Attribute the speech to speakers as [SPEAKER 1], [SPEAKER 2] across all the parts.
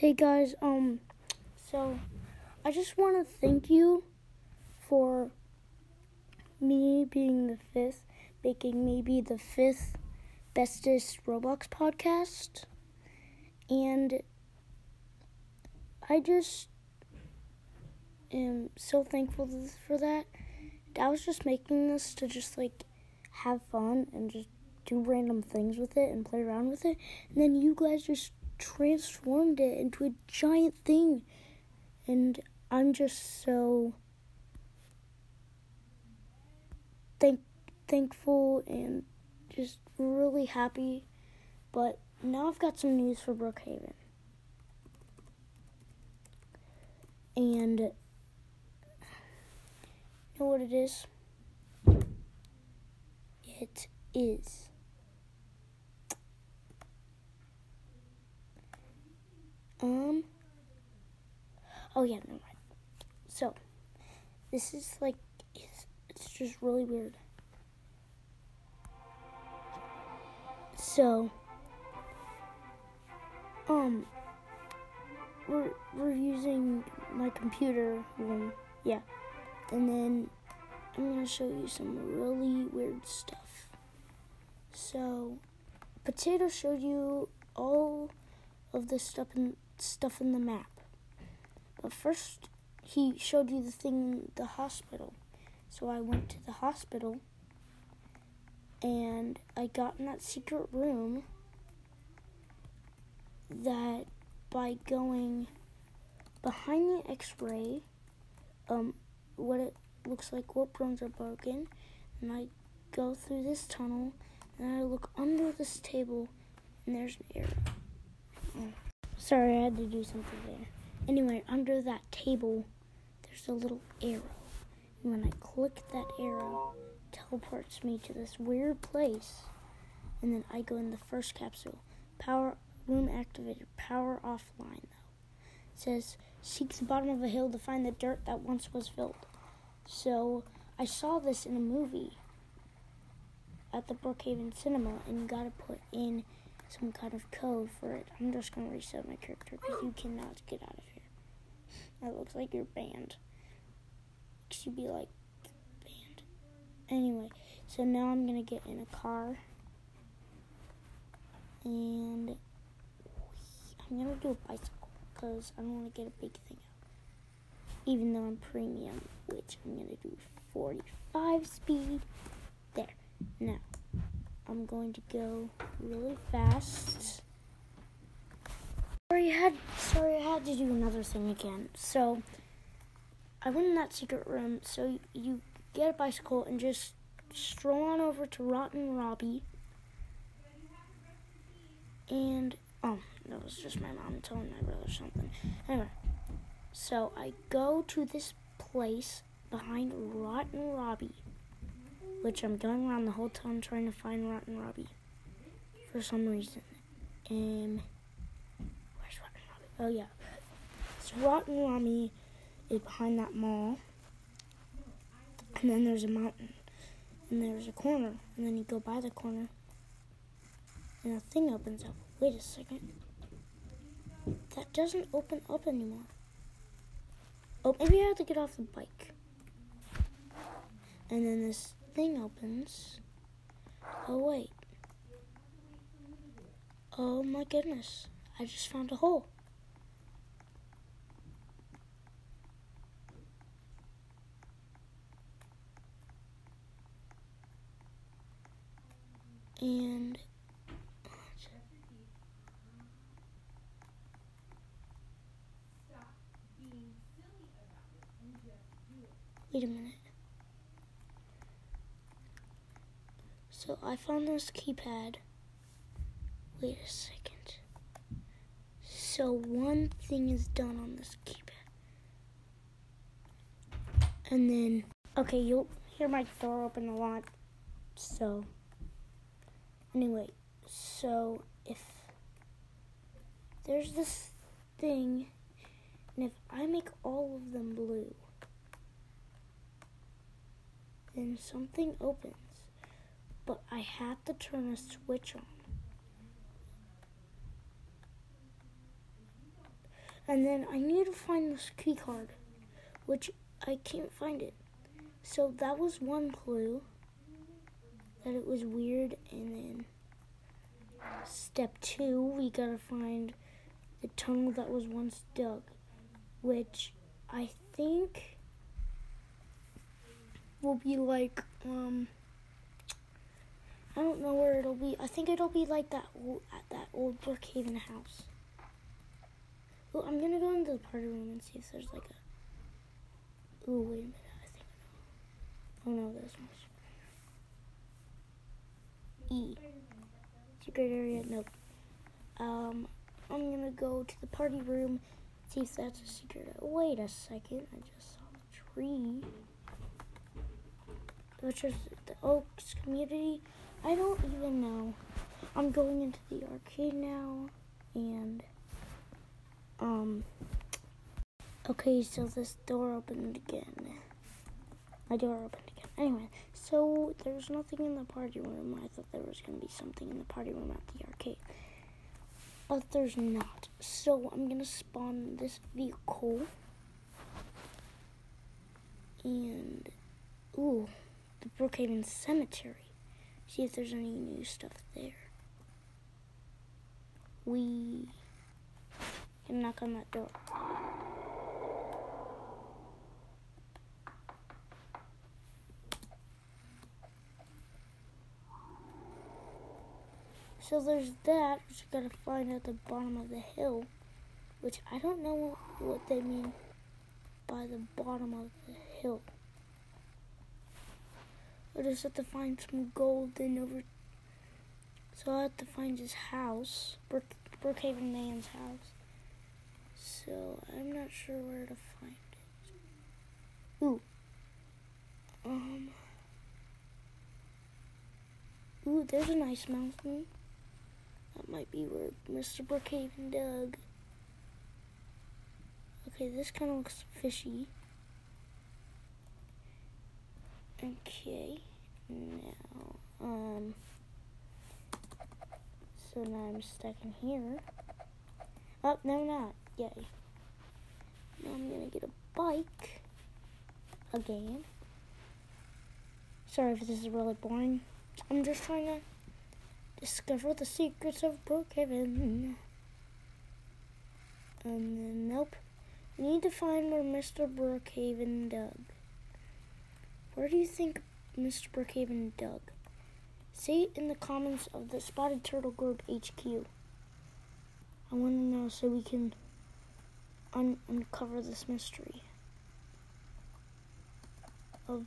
[SPEAKER 1] Hey guys, um, so I just want to thank you for me being the fifth, making me be the fifth bestest Roblox podcast. And I just am so thankful for that. I was just making this to just like have fun and just do random things with it and play around with it. And then you guys just transformed it into a giant thing. And I'm just so thank thankful and just really happy. But now I've got some news for Brookhaven. And you know what it is? It is Um. Oh yeah, never mind. So, this is like it's, it's just really weird. So, um, we're we're using my computer room, yeah, and then I'm gonna show you some really weird stuff. So, Potato showed you all of the stuff in stuff in the map. But first, he showed you the thing, the hospital. So I went to the hospital and I got in that secret room that by going behind the x-ray um what it looks like what drones are broken and I go through this tunnel and I look under this table and there's an arrow. Sorry, I had to do something there. Anyway, under that table, there's a little arrow. And when I click that arrow, it teleports me to this weird place. And then I go in the first capsule. Power room activated. Power offline though. It says seek the bottom of a hill to find the dirt that once was filled. So I saw this in a movie at the Brookhaven Cinema, and you gotta put in some kind of code for it. I'm just gonna reset my character because you cannot get out of here. That looks like you're banned. Should be like banned. Anyway, so now I'm gonna get in a car and I'm gonna do a bicycle because I don't want to get a big thing out. Even though I'm premium, which I'm gonna do 45 speed. There. Now. I'm going to go really fast. Sorry, I had sorry I had to do another thing again. So I went in that secret room. So you get a bicycle and just stroll on over to Rotten Robbie. And oh, that was just my mom telling my brother something. Anyway, so I go to this place behind Rotten Robbie which I'm going around the whole town trying to find Rotten Robbie for some reason. Um, where's Rotten Robbie? Oh yeah, so Rotten Robbie is behind that mall, and then there's a mountain, and there's a corner, and then you go by the corner, and a thing opens up. Wait a second. That doesn't open up anymore. Oh, maybe I have to get off the bike. And then this thing opens. Oh, wait. Oh my goodness. I just found a hole. And Wait a minute. So I found this keypad. Wait a second. So one thing is done on this keypad. And then, okay, you'll hear my door open a lot. So, anyway, so if there's this thing, and if I make all of them blue, then something opens but I have to turn a switch on. And then I need to find this key card, which I can't find it. So that was one clue that it was weird. And then step two, we gotta find the tunnel that was once dug, which I think will be like, um, I don't know where it'll be. I think it'll be like that old, at that old Brookhaven house. Well, I'm gonna go into the party room and see if there's like a. Ooh, wait a minute. I think I know. Oh no, there's one. E. Secret area. Nope. Um, I'm gonna go to the party room, see if that's a secret. Wait a second. I just saw a tree. Which is the Oaks community. I don't even know. I'm going into the arcade now, and um. Okay, so this door opened again. My door opened again. Anyway, so there's nothing in the party room. I thought there was gonna be something in the party room at the arcade, but there's not. So I'm gonna spawn this vehicle, and ooh, the Brookhaven Cemetery see if there's any new stuff there. We can knock on that door. So there's that, which we gotta find at the bottom of the hill, which I don't know what they mean by the bottom of the hill. I just have to find some gold then over. So I have to find his house, Brook, Brookhaven Man's house. So I'm not sure where to find it. Ooh. Um. Ooh, there's a nice mountain. That might be where Mr. Brookhaven dug. Okay, this kind of looks fishy. Okay, now, um, so now I'm stuck in here. Oh, no, not. Yay. Now I'm gonna get a bike again. Sorry if this is really boring. I'm just trying to discover the secrets of Brookhaven. And then, nope. Need to find where Mr. Brookhaven dug. Where do you think Mr. Brookhaven dug. Say it in the comments of the Spotted Turtle Group HQ. I want to know so we can un uncover this mystery of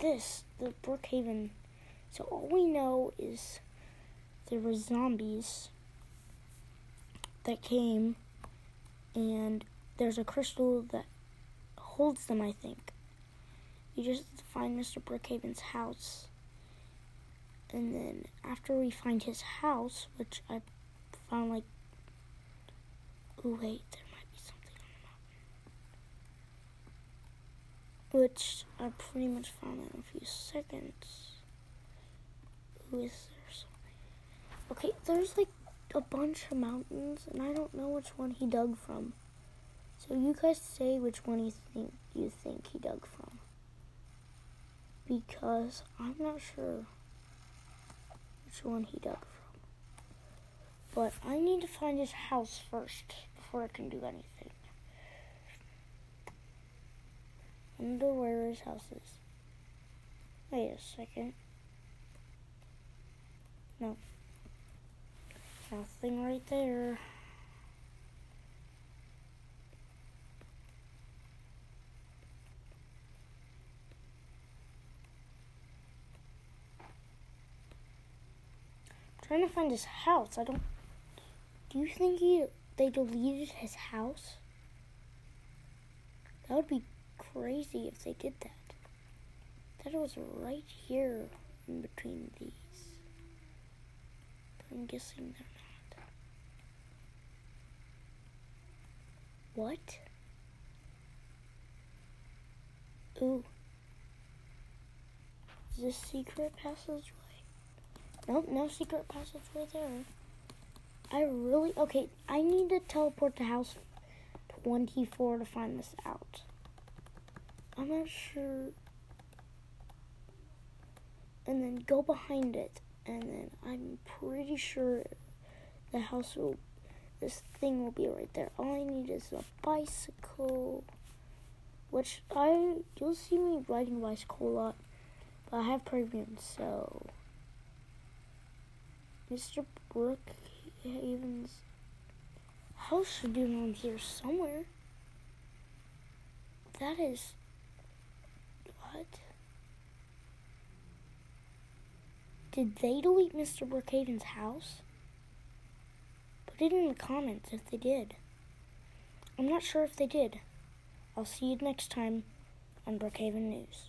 [SPEAKER 1] this, the Brookhaven. So all we know is there were zombies that came and there's a crystal that holds them, I think. You just find Mr. Brookhaven's house. And then after we find his house, which I found like oh wait, there might be something on the mountain. Which I pretty much found in a few seconds. Who is there something? Okay, there's like a bunch of mountains and I don't know which one he dug from. So you guys say which one you think you think he dug from. Because I'm not sure which one he dug from. But I need to find his house first before I can do anything. I wonder where his house is. Wait a second. No. Nothing right there. Trying to find his house. I don't. Do you think he they deleted his house? That would be crazy if they did that. That was right here in between these. But I'm guessing they're not. What? Ooh. Is this secret passageway? Nope, no secret passageway there. I really okay. I need to teleport to house twenty-four to find this out. I'm not sure. And then go behind it, and then I'm pretty sure the house will. This thing will be right there. All I need is a bicycle, which I you'll see me riding bicycle a lot, but I have premium, so. Mr. Brookhaven's house should be around here somewhere. That is what? Did they delete Mr. Brookhaven's house? Put it in the comments if they did. I'm not sure if they did. I'll see you next time on Brookhaven News.